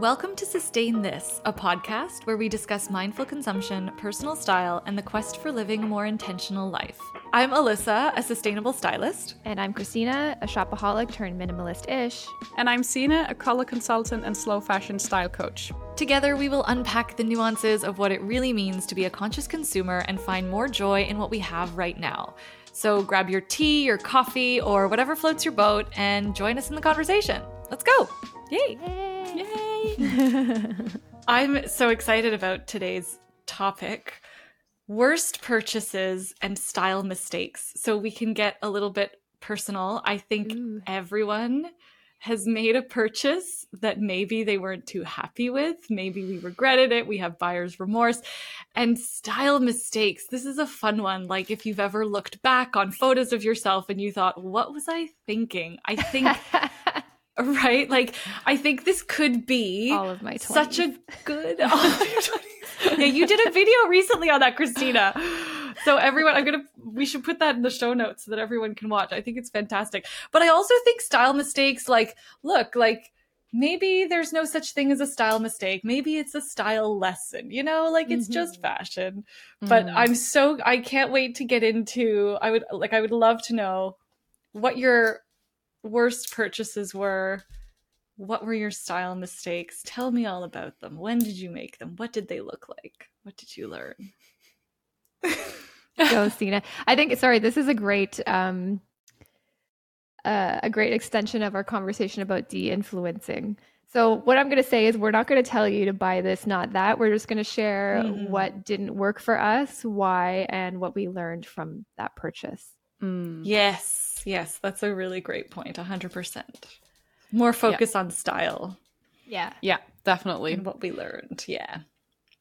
Welcome to Sustain This, a podcast where we discuss mindful consumption, personal style, and the quest for living a more intentional life. I'm Alyssa, a sustainable stylist. And I'm Christina, a shopaholic turned minimalist ish. And I'm Signe, a color consultant and slow fashion style coach. Together, we will unpack the nuances of what it really means to be a conscious consumer and find more joy in what we have right now. So grab your tea, your coffee, or whatever floats your boat and join us in the conversation. Let's go! Yay! Yay! Yay! I'm so excited about today's topic worst purchases and style mistakes. So we can get a little bit personal. I think Ooh. everyone has made a purchase that maybe they weren't too happy with. Maybe we regretted it. We have buyer's remorse and style mistakes. This is a fun one. Like if you've ever looked back on photos of yourself and you thought, what was I thinking? I think right? Like I think this could be all of my 20s. such a good yeah, you did a video recently on that, Christina. So everyone, I'm gonna we should put that in the show notes so that everyone can watch. I think it's fantastic. But I also think style mistakes like look, like maybe there's no such thing as a style mistake. Maybe it's a style lesson, you know, like it's mm-hmm. just fashion. But mm-hmm. I'm so I can't wait to get into I would like I would love to know what your worst purchases were. What were your style mistakes? Tell me all about them. When did you make them? What did they look like? What did you learn? Go, Signe. I think sorry, this is a great um uh, a great extension of our conversation about de-influencing. So what I'm going to say is we're not going to tell you to buy this, not that. We're just going to share mm. what didn't work for us, why, and what we learned from that purchase. Mm. Yes. Yes, that's a really great point. 100%. More focus yeah. on style. Yeah. Yeah, definitely. And what we learned. Yeah.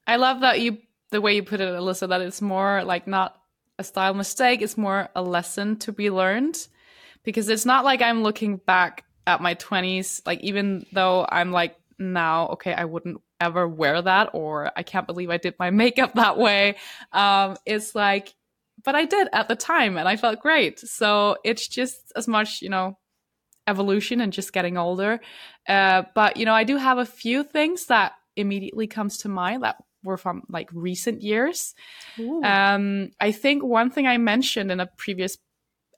I love that you the way you put it, Alyssa, that it's more like not a style mistake, it's more a lesson to be learned. Because it's not like I'm looking back at my 20s, like even though I'm like now, okay, I wouldn't ever wear that, or I can't believe I did my makeup that way. Um, it's like but I did at the time and I felt great. So it's just as much, you know, evolution and just getting older. Uh, but, you know, I do have a few things that immediately comes to mind that were from like recent years. Um, I think one thing I mentioned in a previous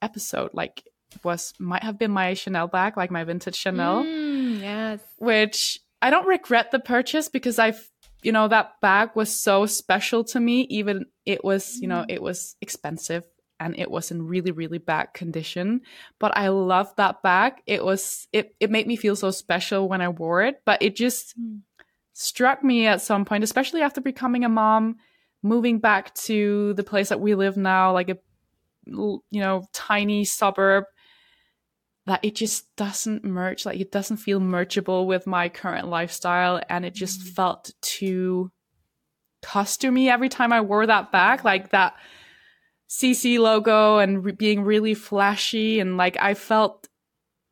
episode, like, was might have been my Chanel bag, like my vintage Chanel. Mm, yes. Which I don't regret the purchase because I've you know that bag was so special to me even it was you know mm. it was expensive and it was in really really bad condition but i loved that bag it was it, it made me feel so special when i wore it but it just mm. struck me at some point especially after becoming a mom moving back to the place that we live now like a you know tiny suburb that it just doesn't merge like it doesn't feel mergeable with my current lifestyle and it just mm. felt too costumey every time I wore that bag like that CC logo and re- being really flashy and like I felt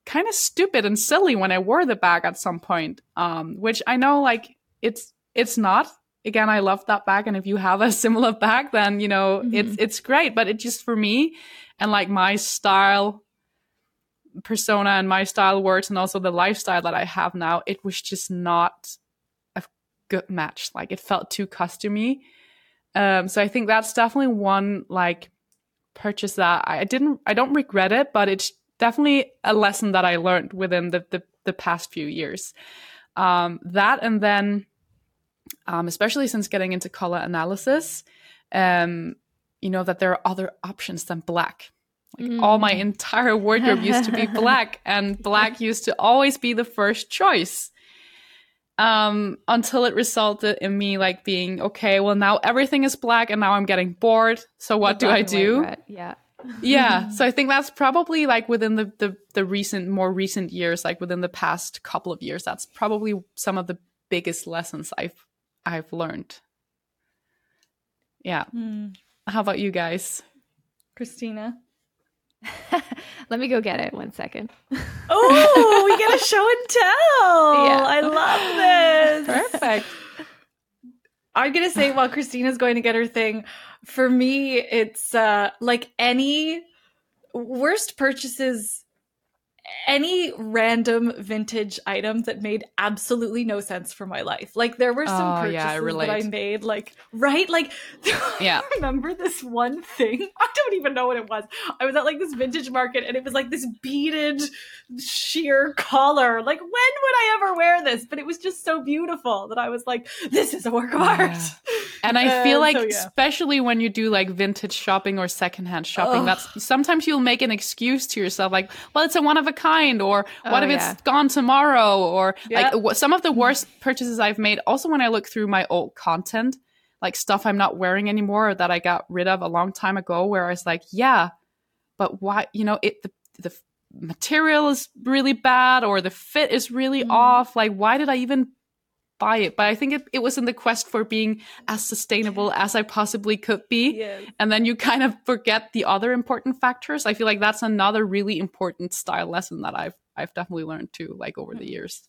kind of stupid and silly when I wore the bag at some point um which I know like it's it's not again I love that bag and if you have a similar bag then you know mm-hmm. it's it's great but it just for me and like my style persona and my style works and also the lifestyle that I have now, it was just not a good match. Like it felt too customary. Um, so I think that's definitely one like purchase that I didn't I don't regret it, but it's definitely a lesson that I learned within the the, the past few years. Um, that and then um, especially since getting into color analysis, um, you know that there are other options than black. Like mm. all my mm. entire wardrobe used to be black, and black used to always be the first choice. Um, until it resulted in me like being okay. Well, now everything is black, and now I'm getting bored. So what do I do? Yeah, yeah. So I think that's probably like within the, the the recent, more recent years, like within the past couple of years, that's probably some of the biggest lessons I've I've learned. Yeah. Mm. How about you guys? Christina? Let me go get it. One second. oh, we get a show and tell. Yeah. I love this. Perfect. I'm gonna say while Christina's going to get her thing, for me, it's uh like any worst purchases any random vintage items that made absolutely no sense for my life. Like there were some Oh, purchases yeah, I that I made, like right, like Yeah. remember this one thing? I don't even know what it was. I was at like this vintage market, and it was like this beaded sheer collar. Like when would I ever wear this? But it was just so beautiful that I was like, this is a work of art. Yeah. And I feel Uh, like, so, yeah. especially when you do like vintage shopping or secondhand shopping, Ugh. that's sometimes you'll make an excuse to yourself, like, well, it's a one of a kind, or what Oh, if yeah. it's gone tomorrow, or Yeah. like some of the worst purchases I've made. Also, when I look through my old content, like stuff I'm not wearing anymore or that I got rid of a long time ago, where I was like, yeah, but why? You know, it the the material is really bad or the fit is really Mhm. off. Like, why did I even buy it? But I think it, it was in the quest for being as sustainable as I possibly could be. Yes. And then you kind of forget the other important factors. I feel like that's another really important style lesson that I've I've definitely learned too, like over the years.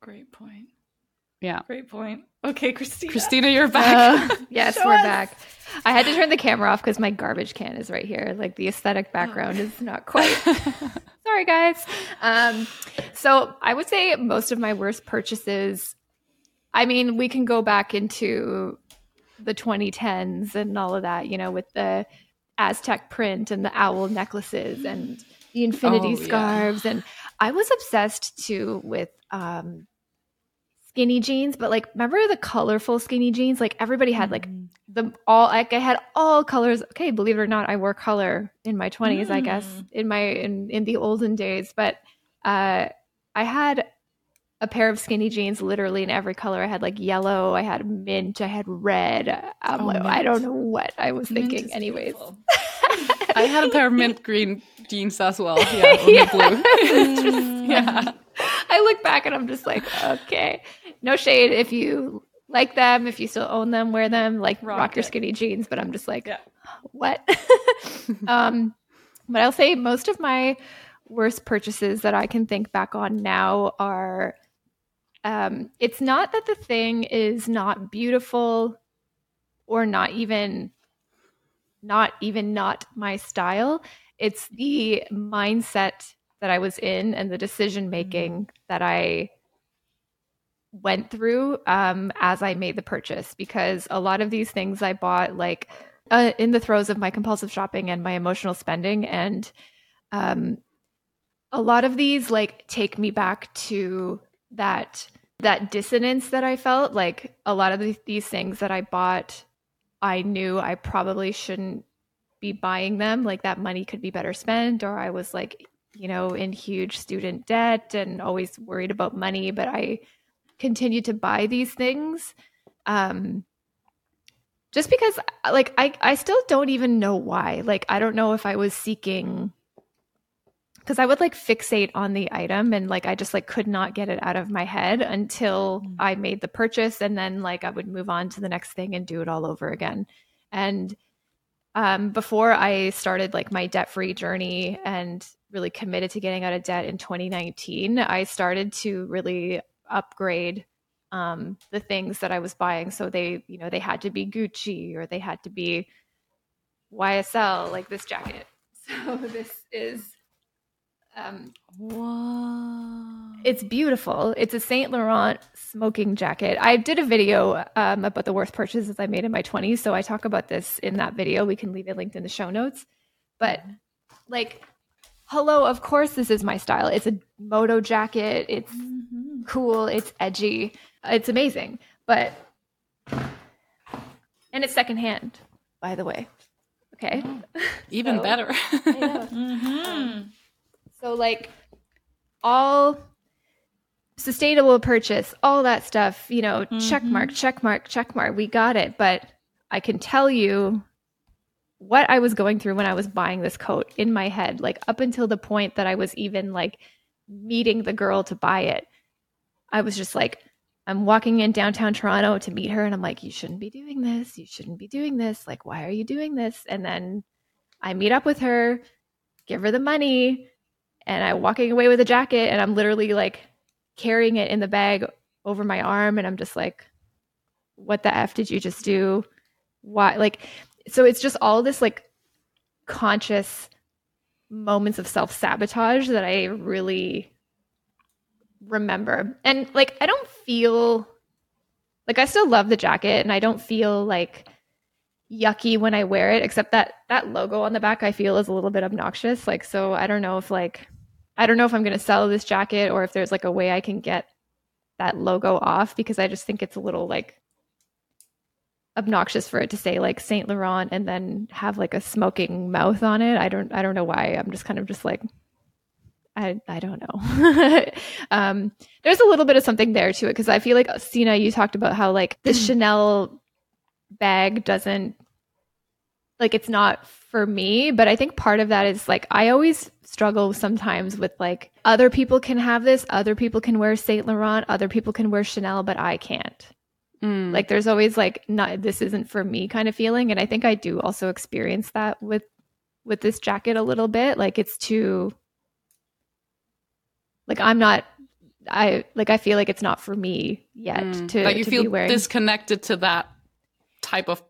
Great point. Yeah. Great point. Okay, Christina. Christina, you're back. Uh, yes, Show we're us. back. I had to turn the camera off because my garbage can is right here. Like the aesthetic background is not quite. Sorry, guys. Um, so I would say most of my worst purchases. I mean, we can go back into the 2010s and all of that. You know, with the Aztec print and the owl necklaces and the infinity Oh, yeah. scarves, and I was obsessed too with um, skinny jeans. But like, remember the colorful skinny jeans? Like everybody had like the all like I had all colors. Okay, believe it or not, I wore color in my twenties. I guess Mm. in my in in the olden days, but uh, I had a pair of skinny jeans literally in every color. I had like yellow, I had mint, I had red. Um, Oh, I don't know what I was Mint thinking. is Anyways. I had a pair of mint green jeans as well. Yeah, or mint blue. yeah. I look back and I'm just like, okay, no shade if you like them, if you still own them, wear them, like rock, Rock your skinny jeans. But I'm just like, Yeah. what? um, but I'll say most of my worst purchases that I can think back on now are. Um, it's not that the thing is not beautiful or not even not even not my style. It's the mindset that i was in and the decision making that i went through um, as i made the purchase because a lot of these things i bought like uh, in the throes of my compulsive shopping and my emotional spending and um, a lot of these like take me back to that that dissonance that i felt like a lot of the, these things that i bought i knew i probably shouldn't be buying them. Like that money could be better spent or i was like you know in huge student debt and always worried about money but i continued to buy these things um just because like i i still don't even know why. Like i don't know if i was seeking because i would like fixate on the item and like i just like could not get it out of my head until Mm. i made the purchase and then like i would move on to the next thing and do it all over again. And um before i started like my debt free journey and really committed to getting out of debt in 2019 i started to really upgrade um the things that i was buying. So they you know they had to be gucci or they had to be ysl like this jacket. So this is um Whoa. it's beautiful. It's a Saint Laurent smoking jacket. I did a video um, about the worst purchases I made in my 20s, so I talk about this in that video. We can leave it linked in the show notes. But like, hello, of course this is my style. It's a moto jacket. It's Mhm. cool. It's edgy. It's amazing. But and it's secondhand, by the way. Okay. Even So- better. I know. So like all sustainable purchase, all that stuff, you know, check Mhm. mark, check mark, check mark. We got it. But I can tell you what I was going through when I was buying this coat in my head, like up until the point that I was even like meeting the girl to buy it. I was just like, I'm walking in downtown Toronto to meet her, and I'm like, you shouldn't be doing this. You shouldn't be doing this. Like, why are you doing this? And then I meet up with her, give her the money, and I'm walking away with a jacket, and I'm literally like carrying it in the bag over my arm, and I'm just like, what the f did you just do? Why? Like, so it's just all this like conscious moments of self sabotage that I really remember. And like, I don't feel like I still love the jacket and I don't feel like yucky when I wear it, except that that logo on the back I feel is a little bit obnoxious. Like, so I don't know if like, I don't know if I'm going to sell this jacket or if there's like a way I can get that logo off because I just think it's a little like obnoxious for it to say like Saint Laurent and then have like a smoking mouth on it. I don't I don't know why. I'm just kind of just like I I don't know. um there's a little bit of something there to it because I feel like Signe you talked about how like the Chanel bag doesn't like it's not for me, but I think part of that is like I always struggle sometimes with like other people can have this, other people can wear Saint Laurent, other people can wear Chanel, but I can't. Mm. Like there's always like not this isn't for me kind of feeling and I think I do also experience that with with this jacket a little bit like it's too like I'm not I like I feel like it's not for me yet mm. to like you to feel disconnected to that type of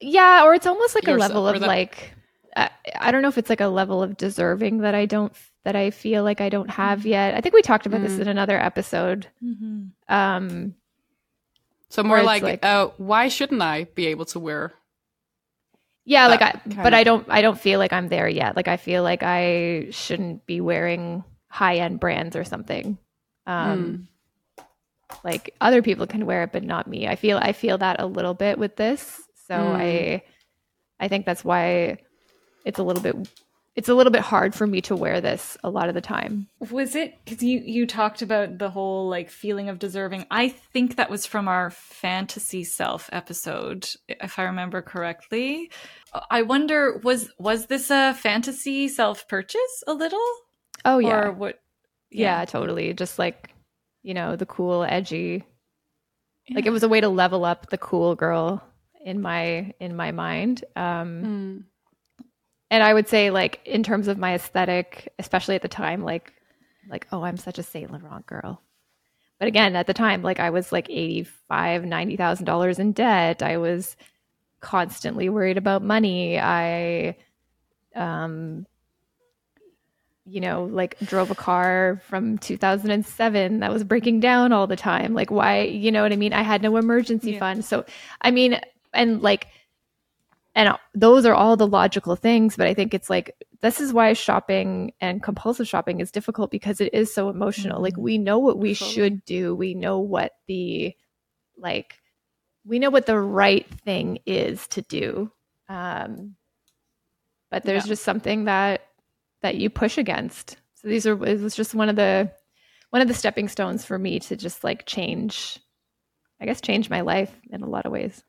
yeah or it's almost like a level of like I, I don't know if it's like a level of deserving that I don't that I feel like I don't have mm-hmm. yet. I think we talked about mm. this in another episode. Mm-hmm. Um so more like, like uh, why shouldn't I be able to wear? Yeah, like I, but of... I don't, I don't feel like I'm there yet. Like I feel like I shouldn't be wearing high end brands or something. Um, mm. Like other people can wear it, but not me. I feel, I feel that a little bit with this. So mm. I, I think that's why it's a little bit it's a little bit hard for me to wear this a lot of the time. Was it because you you talked about the whole like feeling of deserving? I think that was from our fantasy self episode, if I remember correctly. I wonder was was this a fantasy self purchase a little? Oh yeah, or what? Yeah. yeah, totally. Just like you know the cool, edgy. Yeah. Like it was a way to level up the cool girl in my in my mind. Um, mm and I would say like in terms of my aesthetic, especially at the time, like like oh I'm such a Saint Laurent girl. But again, at the time, like I was like eighty five, ninety thousand dollars in debt. I was constantly worried about money. I um you know, like drove a car from 2007 that was breaking down all the time. Like, why, you know what I mean? I had no emergency yeah. fund. So, I mean, and like, and those are all the logical things but i think it's like this is why shopping and compulsive shopping is difficult because it is so emotional mm-hmm. like we know what we should do we know what the like we know what the right thing is to do um but there's yeah. just something that that you push against so these are it was just one of the one of the stepping stones for me to just like change i guess change my life in a lot of ways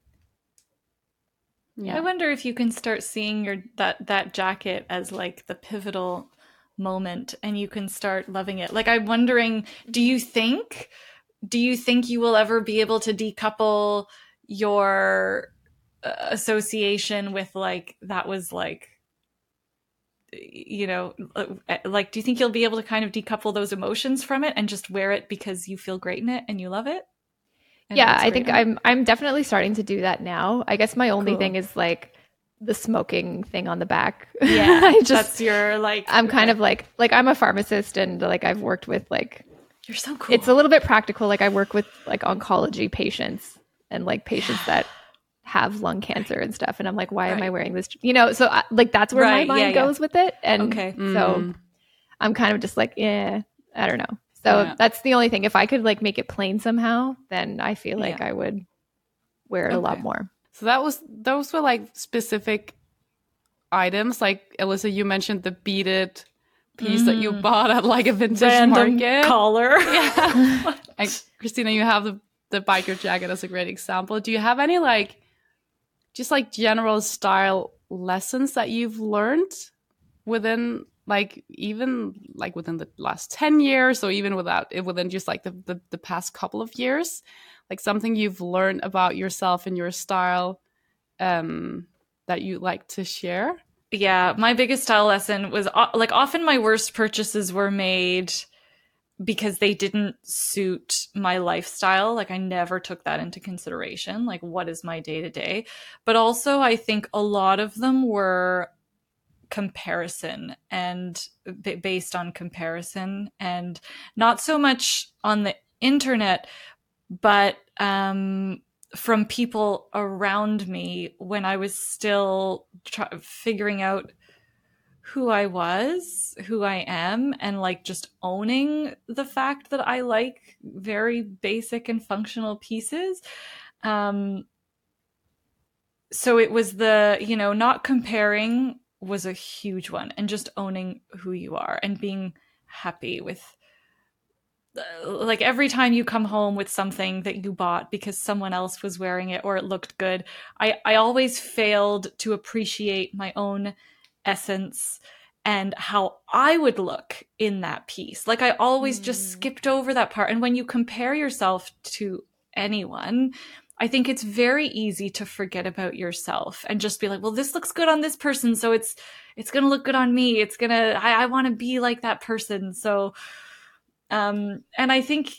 yeah. I wonder if you can start seeing your that that jacket as like the pivotal moment and you can start loving it. Like I'm wondering, do you think do you think you will ever be able to decouple your uh, association with like that was like you know uh, like do you think you'll be able to kind of decouple those emotions from it and just wear it because you feel great in it and you love it yeah, I think I'm I'm definitely starting to do that now. I guess my only cool. thing is like the smoking thing on the back. Yeah, I just that's your like. I'm kind of like like I'm a pharmacist and like I've worked with like. You're so cool. It's a little bit practical. Like I work with like oncology patients and like patients that have lung cancer and stuff, and I'm like, why right. am I wearing this? You know, so I, like that's where right, my mind yeah, goes yeah. with it, and okay. so mm. I'm kind of just like, yeah, I don't know. So yeah. that's the only thing. If I could like make it plain somehow, then I feel like yeah. I would wear it okay. a lot more. So that was those were like specific items. Like Alyssa, you mentioned the beaded piece mm. that you mm. bought at like a vintage Random market collar. Yeah. and Christina, you have the the biker jacket as a great example. Do you have any like just like general style lessons that you've learned within like even like within the last 10 years or even without within just like the, the, the past couple of years? Like something you've learned about yourself and your style um that you like to share? Yeah my biggest style lesson was uh, like often my worst purchases were made because they didn't suit my lifestyle. Like i never took that into consideration like what is my day to day but also i think a lot of them were comparison and b- based on comparison and not so much on the internet but um from people around me when I was still figuring out who I was, who I am, and like just owning the fact that I like very basic and functional pieces. Um, so it was the, you know, not comparing was a huge one and just owning who you are and being happy with like every time you come home with something that you bought because someone else was wearing it or it looked good i i always failed to appreciate my own essence and how i would look in that piece like i always mm. just skipped over that part and when you compare yourself to anyone I think it's very easy to forget about yourself and just be like, well, this looks good on this person, so it's it's gonna look good on me. It's gonna I, I want to be like that person. So um, and I think,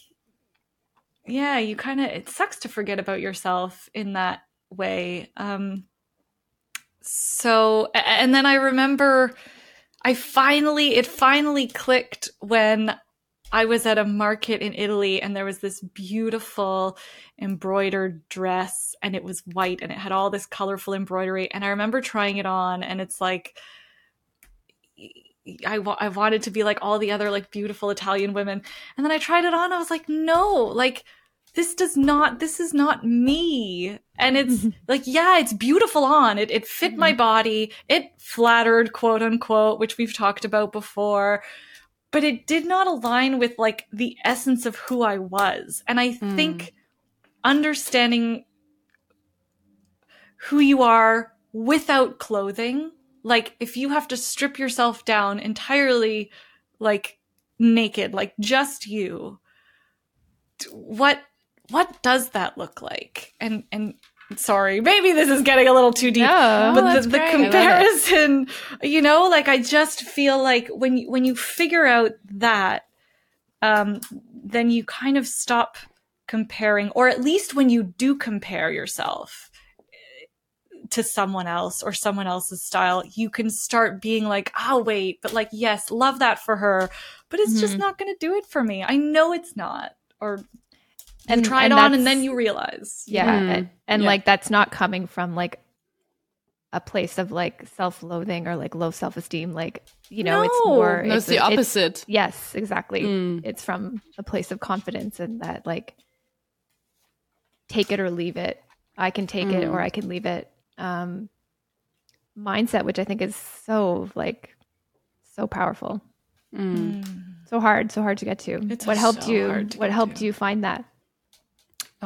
yeah, you kind of, it sucks to forget about yourself in that way. Um, so, and then I remember I finally, it finally clicked when I was at a market in Italy and there was this beautiful embroidered dress and it was white and it had all this colorful embroidery. And I remember trying it on and it's like, I, I wanted to be like all the other like beautiful Italian women. And then I tried it on. I was like, no, like this does not, this is not me. And it's like, yeah, it's beautiful on. It, it fit mm-hmm. my body. It flattered, quote unquote, which we've talked about before. But it did not align with like the essence of who I was. And I mm. think understanding who you are without clothing like if you have to strip yourself down entirely like naked like just you what what does that look like and and sorry maybe this is getting a little too deep no, but the, the comparison you know like i just feel like when you when you figure out that um then you kind of stop comparing or at least when you do compare yourself to someone else or someone else's style, you can start being like, oh, wait, but like, yes, love that for her, but it's mm-hmm. just not going to do it for me. I know it's not. Or and try it on and then you realize. Yeah. Mm. And, and yeah. like, that's not coming from like a place of like self-loathing or like low self-esteem like you know no, it's more no, it's, it's the opposite it's, yes exactly mm. it's from a place of confidence and that like take it or leave it i can take mm. it or mm. i can leave it um, mindset, which I think is so like so powerful. Mm. So hard, so hard to get to. It's what helped so you? What helped to. you find that?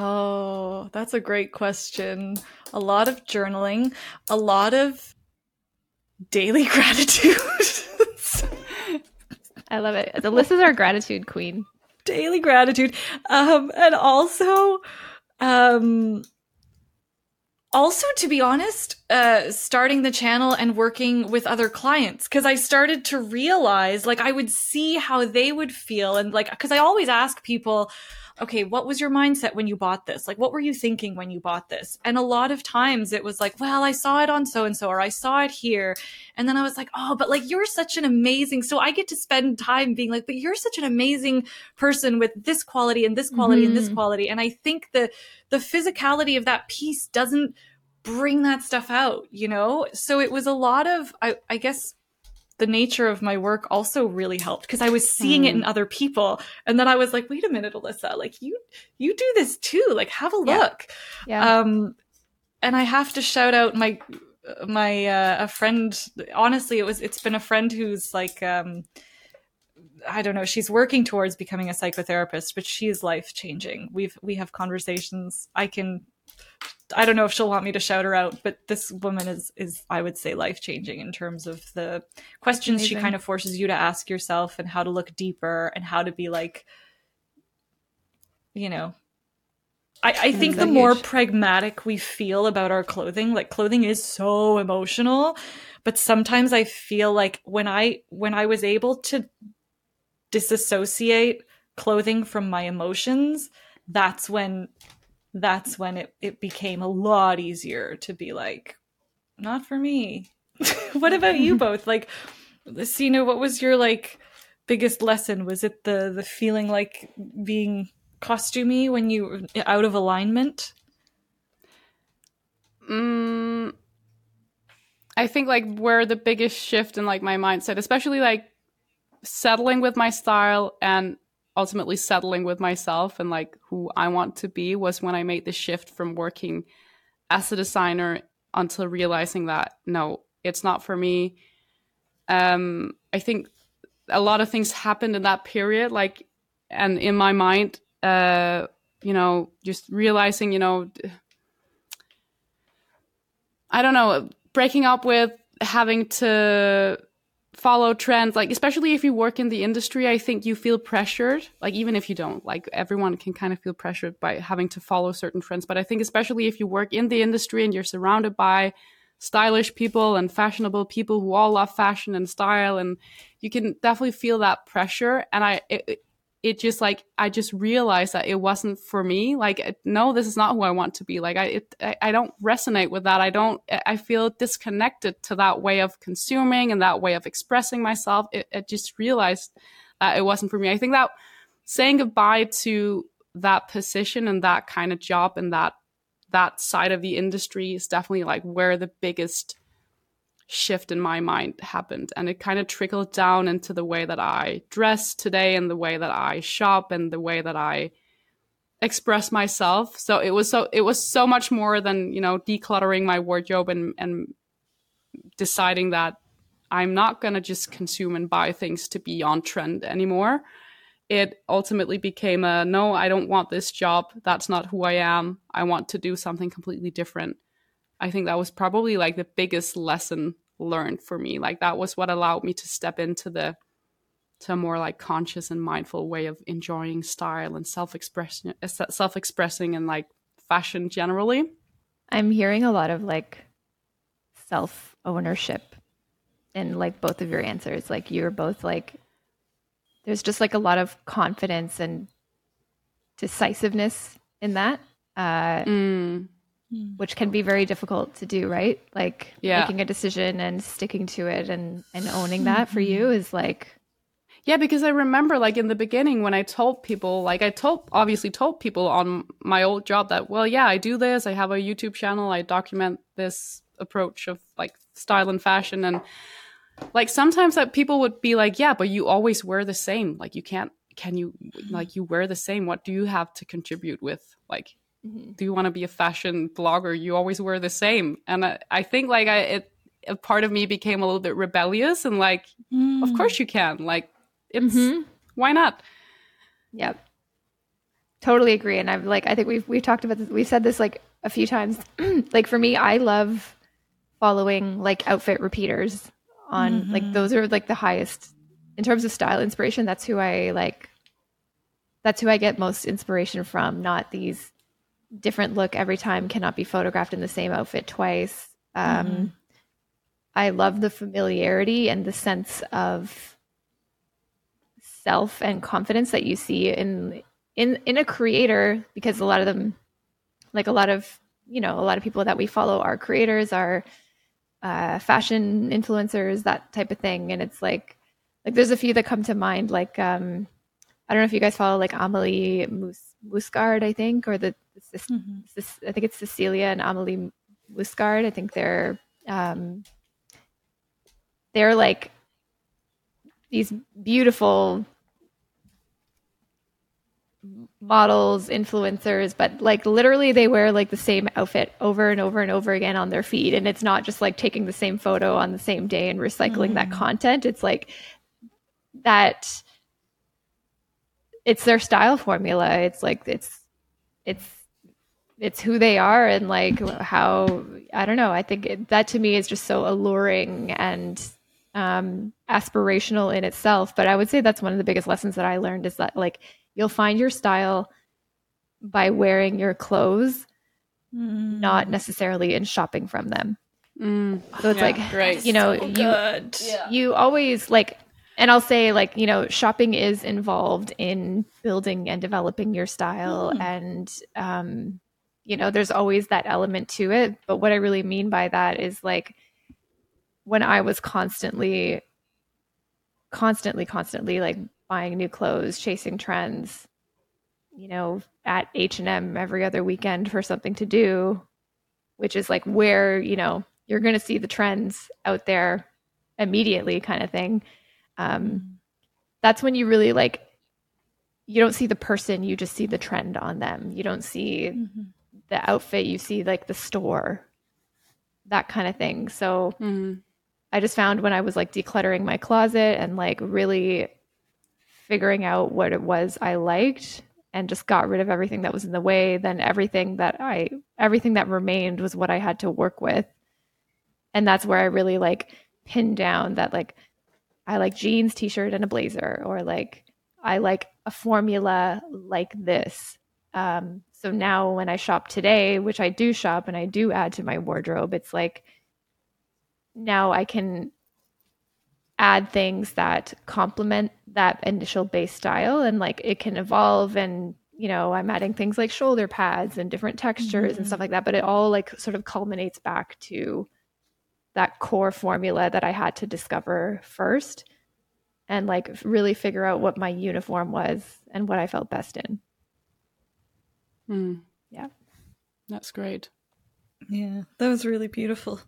Oh, that's a great question. A lot of journaling, a lot of daily gratitude. I love it. Alyssa is our gratitude queen. Daily gratitude. Um, and also, um, also to be honest uh starting the channel and working with other clients because i started to realize like i would see how they would feel and like because i always ask people okay, what was your mindset when you bought this? Like, what were you thinking when you bought this? And a lot of times it was like, well, I saw it on so and so, or I saw it here. And then I was like, oh, but like, you're such an amazing, so I get to spend time being like, but you're such an amazing person with this quality and this quality mm-hmm. and this mm-hmm. quality. And I think the, the physicality of that piece doesn't bring that stuff out, you know? So it was a lot of, I, I guess, the nature of my work also really helped because I was seeing mm. it in hmm. other people. And then I was like, wait a minute, Alyssa, like you, you do this too. Like have a look. Yeah. yeah. Um, and I have to shout out my, my, uh, a friend, honestly, it was, it's been a friend who's like, um, I don't know, she's working towards becoming a psychotherapist, but she is life changing. We've, we have conversations. I can I don't know if she'll want me to shout her out, but this woman is is I would say life changing in terms of the questions she kind of forces you to ask yourself and how to look deeper and how to be like, you know. I, I think the more pragmatic we feel about our clothing, like clothing is so emotional, but sometimes I feel like when I when I was able to disassociate clothing from my emotions, that's when that's when it, it became a lot easier to be like, not for me. what about you both? Like, Signe, what was your like biggest lesson? Was it the the feeling like being costumey when you were out of alignment? Mm, I think like where the biggest shift in like my mindset, especially like settling with my style and ultimately settling with myself and like who I want to be was when I made the shift from working as a designer until realizing that no, it's not for me. Um, I think a lot of things happened in that period, like, and in my mind, uh, you know, just realizing, you know, I don't know, breaking up with having to follow trends. Like especially if you work in the industry i think you feel pressured. Like even if you don't like everyone can kind of feel pressured by having to follow certain trends. But i think especially if you work in the industry and you're surrounded by stylish people and fashionable people who all love fashion and style and you can definitely feel that pressure. And i it, it just like I just realized that it wasn't for me. Like, no, this is not who I want to be. Like, I it, I, I don't resonate with that. I don't. I feel disconnected to that way of consuming and that way of expressing myself. It, it just realized that it wasn't for me. I think that saying goodbye to that position and that kind of job and that that side of the industry is definitely like where the biggest shift in my mind happened and it kind of trickled down into the way that I dress today and the way that I shop and the way that I express myself. So it was so it was so much more than, you know, decluttering my wardrobe and and deciding that I'm not going to just consume and buy things to be on trend anymore. It ultimately became a no, I don't want this job. That's not who I am. I want to do something completely different. I think that was probably like the biggest lesson learned for me. Like that was what allowed me to step into the to a more like conscious and mindful way of enjoying style and self-expression self-expressing and like fashion generally. I'm hearing a lot of like self-ownership in like both of your answers. Like you're both like there's just like a lot of confidence and decisiveness in that. Uh mm. Hmm. which can be very difficult to do, right? Like yeah. making a decision and sticking to it and and owning that for hmm. you is like yeah, because I remember like in the beginning when I told people, like I told obviously told people on my old job that, well, yeah, I do this. I have a YouTube channel. I document this approach of like style and fashion and like sometimes that people would be like, yeah, but you always wear the same. Like you can't can you like you wear the same. What do you have to contribute with? Like mm-hmm. do you want to be a fashion blogger you always wear the same and i, I think like i it a part of me became a little bit rebellious and like mm. of course you can like it's mm-hmm. why not yep totally agree and i've like i think we've we've talked about this we've said this like a few times like for me i love following like outfit repeaters on mm-hmm. like those are like the highest in terms of style inspiration that's who i like that's who i get most inspiration from not these different look every time cannot be photographed in the same outfit twice. Um, mm-hmm. I love the familiarity and the sense of self and confidence that you see in in in a creator because a lot of them like a lot of you know a lot of people that we follow are creators are uh, fashion influencers that type of thing and it's like like there's a few that come to mind like um i don't know if you guys follow like Amalie Mus- Moosgaard i think or the mm-hmm. I think it's Cecilie and Amalie Moosgaard. I think they're um, they're like these beautiful models, influencers, but like literally they wear like the same outfit over and over and over again on their feed. And it's not just like taking the same photo on the same day and recycling mm. that content. It's like that it's their style formula. It's like it's it's it's who they are and like how I don't know. I think it, that to me is just so alluring and um, aspirational in itself. But I would say that's one of the biggest lessons that I learned is that like you'll find your style by wearing your clothes, mm. not necessarily in shopping from them. Mm. So it's yeah, like, great. you know, so you yeah. you always like, and I'll say like, you know, shopping is involved in building and developing your style mm. and um, you know there's always that element to it but what i really mean by that is like when I was constantly, constantly, constantly like buying new clothes, chasing trends, you know, at H and M every other weekend for something to do, which is like where you know you're going to see the trends out there immediately, kind of thing. Um. That's when you really like. You don't see the person; you just see the trend on them. You don't see mm-hmm. The outfit; you see like the store, that kind of thing. So. Mm-hmm. I just found when I was like decluttering my closet and like really figuring out what it was I liked and just got rid of everything that was in the way, then everything that I everything that remained was what I had to work with. And that's where I really like pinned down that like I like jeans, t-shirt and a blazer or like I like a formula like this. Um so now when I shop today, which I do shop and I do add to my wardrobe, it's like now I can add things that complement that initial base style and like it can evolve and you know i'm adding things like shoulder pads and different textures mm-hmm. and stuff like that but it all like sort of culminates back to that core formula that i had to discover first and like really figure out what my uniform was and what i felt best in mm. yeah that's great yeah that was really beautiful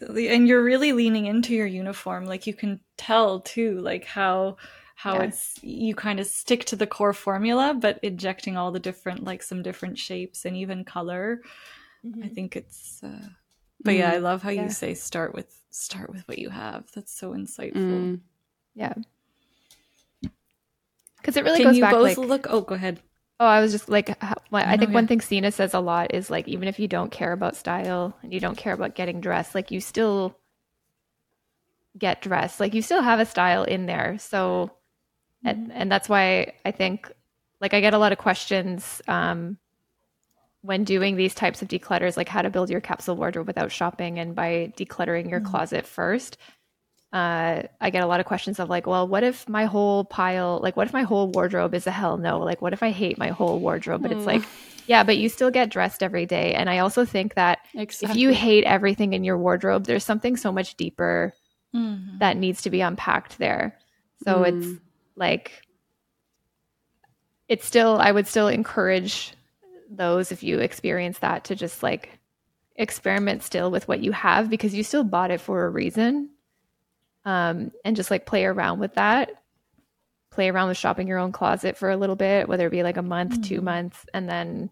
and you're really leaning into your uniform like you can tell too like how how yeah. it's you kind of stick to the core formula but injecting all the different like some different shapes and even color mm-hmm. i think it's uh but mm yeah i mm-hmm. love how yeah. you say start with start with what you have that's so insightful mm. yeah because it really can goes you back both like, look oh go ahead Oh, I was just like, how, I think one thing Signe says a lot is like, even if you don't care about style and you don't care about getting dressed, like you still get dressed. Like you still have a style in there. So, mm-hmm. and, and that's why I think, like, I get a lot of questions um, when doing these types of declutters, like how to build your capsule wardrobe without shopping and by decluttering your mm-hmm. closet first uh, I get a lot of questions of like, well, what if my whole pile, like, what if my whole wardrobe is a hell no? Like, what if I hate my whole wardrobe? But it's like, yeah, but you still get dressed every day. And I also think that exactly. if you hate everything in your wardrobe, there's something so much deeper mm-hmm. that needs to be unpacked there. So mm. it's like, it's still, I would still encourage those if you experience that to just like experiment still with what you have because you still bought it for a reason um, and just like play around with that. Play around with shopping your own closet for a little bit, whether it be like a month, mm-hmm. two months, and then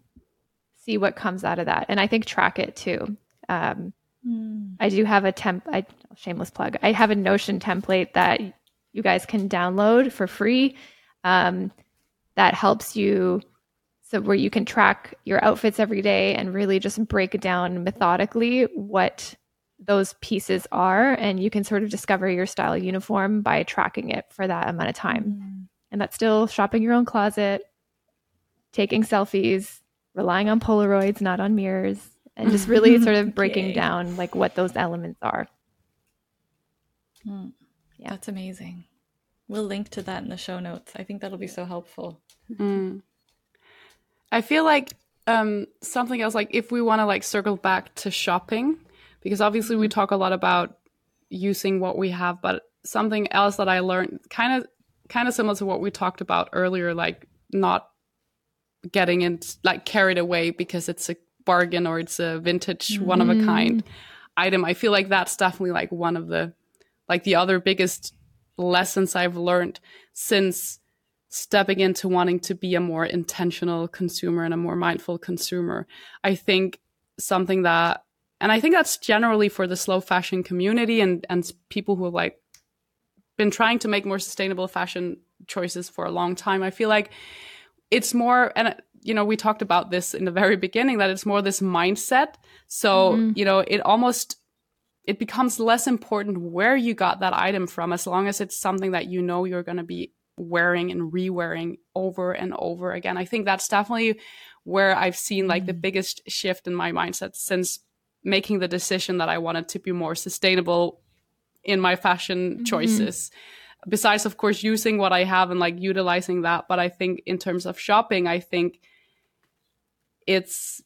see what comes out of that. And I think track it too. Um, mm. I do have a temp. I shameless plug. I have a Notion template that you guys can download for free. Um, that helps you so where you can track your outfits every day and really just break down methodically what those pieces are and you can sort of discover your style uniform by tracking it for that amount of time mm. and that's still shopping your own closet taking selfies relying on polaroids not on mirrors and just really sort of breaking okay. down like what those elements are mm. yeah that's amazing we'll link to that in the show notes i think that'll be so helpful mm. i feel like um, something else like if we want to like circle back to shopping because obviously we talk a lot about using what we have but something else that i learned kind of kind of similar to what we talked about earlier like not getting it like carried away because it's a bargain or it's a vintage mm. one of a mm-hmm. kind item i feel like that's definitely like one of the like the other biggest lessons i've learned since stepping into wanting to be a more intentional consumer and a more mindful consumer i think something that and I think that's generally for the slow fashion community and and people who have like been trying to make more sustainable fashion choices for a long time. I feel like it's more and you know we talked about this in the very beginning that it's more this mindset. So, mm-hmm. you know, it almost it becomes less important where you got that item from as long as it's something that you know you're going to be wearing and re-wearing over and over again. I think that's definitely where I've seen like mm-hmm. the biggest shift in my mindset since making the decision that I wanted to be more sustainable in my fashion mm-hmm. choices. Besides, of course, using what I have and like utilizing that. But I think in terms of shopping, I think it's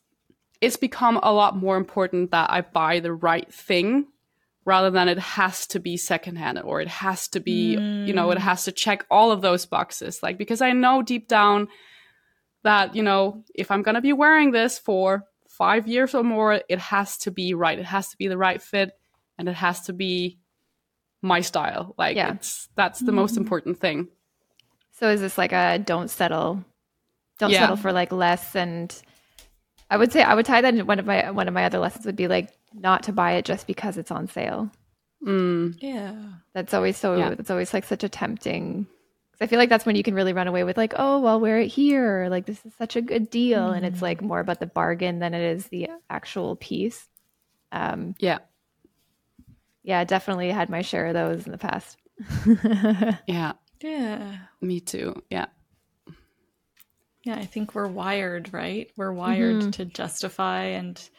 it's become a lot more important that I buy the right thing rather than it has to be secondhand or it has to be you know it has to check all of those boxes like because i know deep down that you know if i'm going to be wearing this for 5 years or more it has to be right it has to be the right fit and it has to be my style like Yeah. it's that's the most important thing So is this like a don't settle, don't Yeah. settle for like less? And I would say I would tie that in one of my one of my other lessons would be like not to buy it just because it's on sale. mm, Yeah. That's always so. Yeah. That's always like such a tempting. 'Cause I feel like that's when you can really run away with like, oh, I'll wear it here. Or, like this is such a good deal, and it's like more about the bargain than it is the actual piece. Um, yeah yeah, definitely had my share of those in the past. yeah Yeah. me too yeah Yeah, I think we're wired, right? We're wired Mhm. to justify and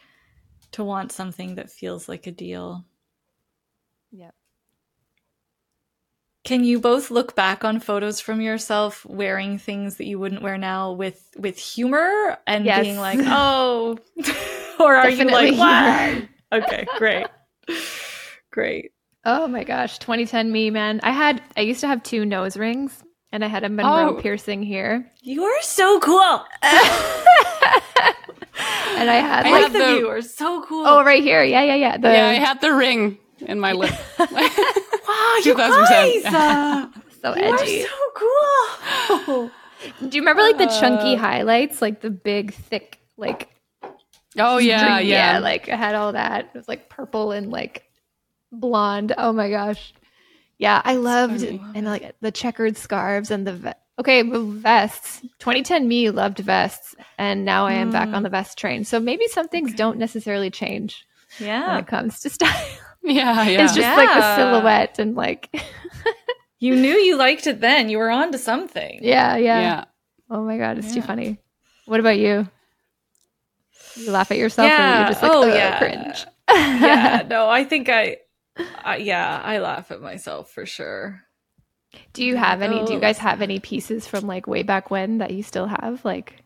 to want something that feels like a deal. Yep. Can you both look back on photos from yourself wearing things that you wouldn't wear now with with humor and Yes. being like, "Oh," or are Definitely you like, "What?" Okay, great. Great. Oh my gosh, 2010 me, man. I had I used to have two nose rings and I had a Monroe Oh. piercing here. You are so cool. And I had I like Both of the- you are so cool. Oh, right here. Yeah, yeah, yeah. The yeah i had the ring in my lip wow, you guys. so you are edgy. so cool. Do you remember like the chunky Uh, highlights, like the big thick like oh yeah string- yeah like I had all that. It was like purple and like blonde. Oh my gosh. Yeah, I loved and like the checkered scarves and the ve- okay vests. 2010 me loved vests, and now I am back Mm. on the vest train. So maybe some things Okay. don't necessarily change Yeah, when Yeah. it comes to style. Yeah yeah It's just like the silhouette and like You knew you liked it then. You were on to something. yeah, yeah, yeah Oh my god, it's too funny. What about you? You laugh at yourself, or Yeah. you're just like, Oh, oh yeah. cringe. yeah, no, I think I, I, yeah, I laugh at myself for sure. Do you have any? Do you Oh. guys have any pieces from like way back when that you still have, like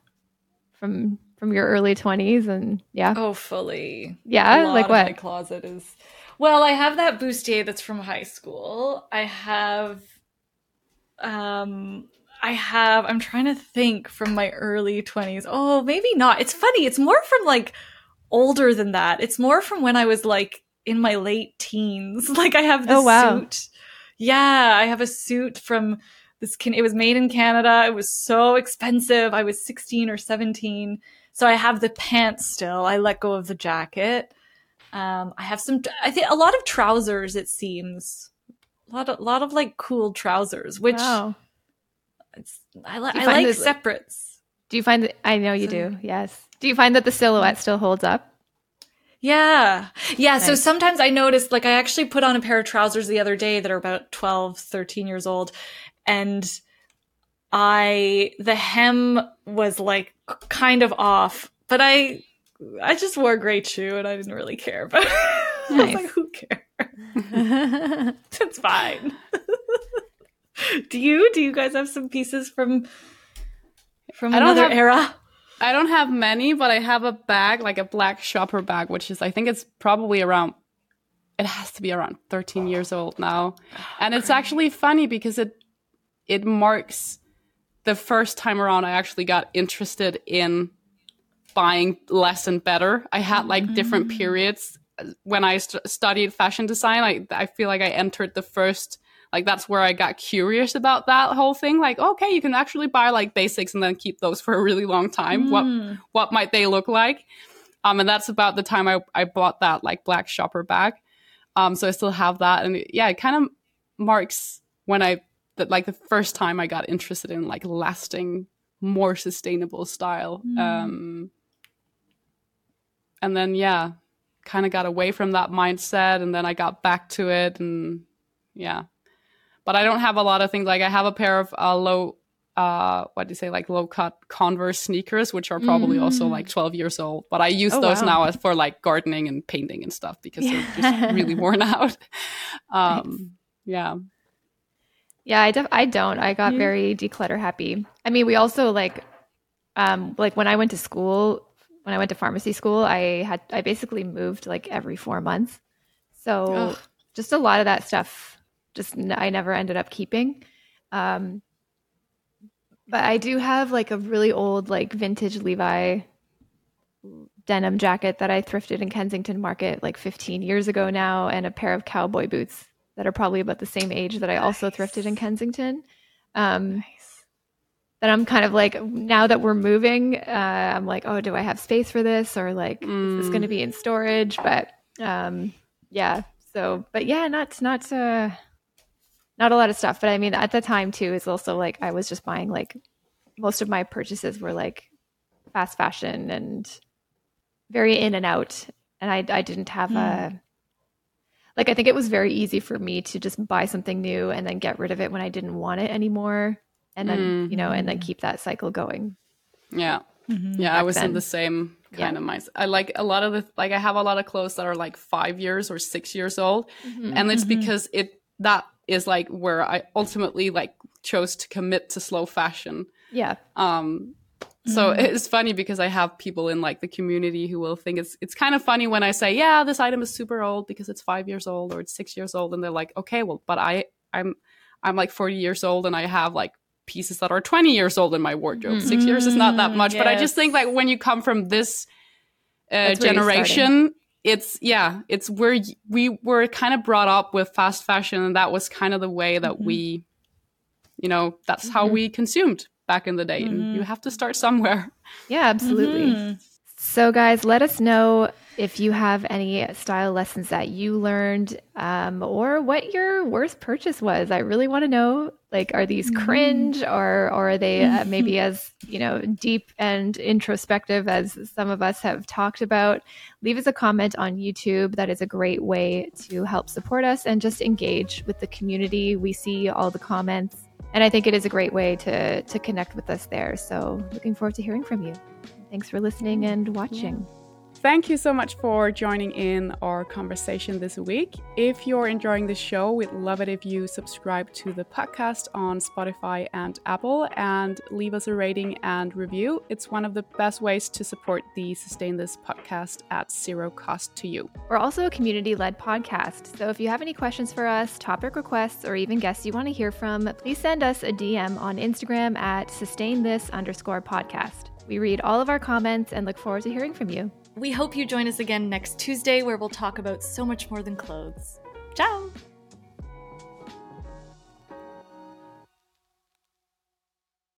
from from your early twenties? And yeah, Oh, fully. yeah, A lot like of My what? closet is. Well, I have that bustier that's from high school. I have, um, I have. I'm trying to think from my early twenties. Oh, maybe not. It's funny. It's more from like older than that. It's more from when I was like in my late teens. Like I have this Oh, wow. suit. Yeah, I have a suit from this. Can it was made in Canada. It was so expensive. I was 16 or 17. So I have the pants still. I let go of the jacket. Um, I have some. I think a lot of trousers. It seems a lot of a lot of like cool trousers, which wow. it's, I, li- I like like- separates. Do you find that? I know you So- do. Yes. Do you find that the silhouette still holds up? Yeah. Yeah. So sometimes I notice, like, I actually put on a pair of trousers the other day that are about 12, 13 years old. And I, the hem was like kind of off, but I, I just wore a great shoe and I didn't really care. But I was like, who cares? It's fine. do you? Do you guys have some pieces from, from another have- era? I don't have many, but I have a bag, like a black shopper bag, which is I think it's probably around it has to be around 13 years old now. And it's actually funny because it it marks the first time around I actually got interested in buying less and better. I had like different periods when I st- studied fashion design. I I feel like I entered the first like that's where I got curious about that whole thing. Like, okay, you can actually buy like basics and then keep those for a really long time. What Mm. what might they look like? Um, and that's about the time I, I bought that like black shopper bag. Um, so I still have that, and yeah, it kind of marks when I that like the first time I got interested in like lasting, more sustainable style. Mm. Um, and then yeah, kind of got away from that mindset, and then I got back to it, and yeah. But I don't have a lot of things. Like I have a pair of uh, low uh what do you say like low cut converse sneakers which are probably also Mm. like 12 years old but i use Oh, those wow. now as for like gardening and painting and stuff because they're just really worn out um yeah Yeah, I def- I don't. I got Yeah. very declutter happy. I mean, we also like um like when I went to school, when I went to pharmacy school, I had I basically moved like every 4 months. So Ugh. just a lot of that stuff just I never ended up keeping. Um, but I do have like a really old like vintage Levi denim jacket that I thrifted in Kensington Market like 15 years ago now, and a pair of cowboy boots that are probably about the same age that I also thrifted in Kensington. Um, Nice. That I'm kind of like now that we're moving, uh, I'm like, oh, do I have space for this or like is this going to be in storage? But um, yeah, so but yeah, not not uh, not a lot of stuff. But I mean, at the time too, it's also like I was just buying like most of my purchases were like fast fashion and very in and out, and I I didn't have a like I think it was very easy for me to just buy something new and then get rid of it when I didn't want it anymore and then you know and then keep that cycle going Yeah. Mm-hmm. Yeah, I back was in the same Yeah. kind of mindset. I like a lot of the like I have a lot of clothes that are like five years or six years old, and it's Mhm. because it that is like where I ultimately like chose to commit to slow fashion. yeah Um, so Mhm. it's funny because I have people in like the community who will think it's it's kind of funny when I say, yeah, this item is super old because it's five years old or it's six years old, and they're like, okay, well, but I I'm I'm like forty years old and I have like pieces that are 20 years old in my wardrobe. Six years is not that much, but I just think like when you come from this uh, That's where you're generation, it's yeah, it's where we were kind of brought up with fast fashion, and that was kind of the way that Mhm. we, you know, that's how Mhm. we consumed back in the day. And you Mhm. have to start somewhere. yeah absolutely Mhm. so guys let us know if you have any style lessons that you learned um, or what your worst purchase was. I really want to know like are these Mhm. cringe or or are they uh, maybe as you know deep and introspective as some of us have talked about? Leave us a comment on youtube. That is a great way to help support us and just engage with the community. We see all the comments and i think it is a great way to to connect with us there. So looking forward to hearing from you. Thanks for listening and watching Thank you so much for joining in our conversation this week. If you're enjoying the show, we'd love it if you subscribe to the podcast on Spotify and Apple and leave us a rating and review. It's one of the best ways to support the Sustain This podcast at zero cost to you. We're also a community led podcast. So if you have any questions for us, topic requests, or even guests you want to hear from, please send us a DM on Instagram at sustain this underscore podcast. We read all of our comments and look forward to hearing from you. We hope you join us again next Tuesday where we'll talk about so much more than clothes. Ciao!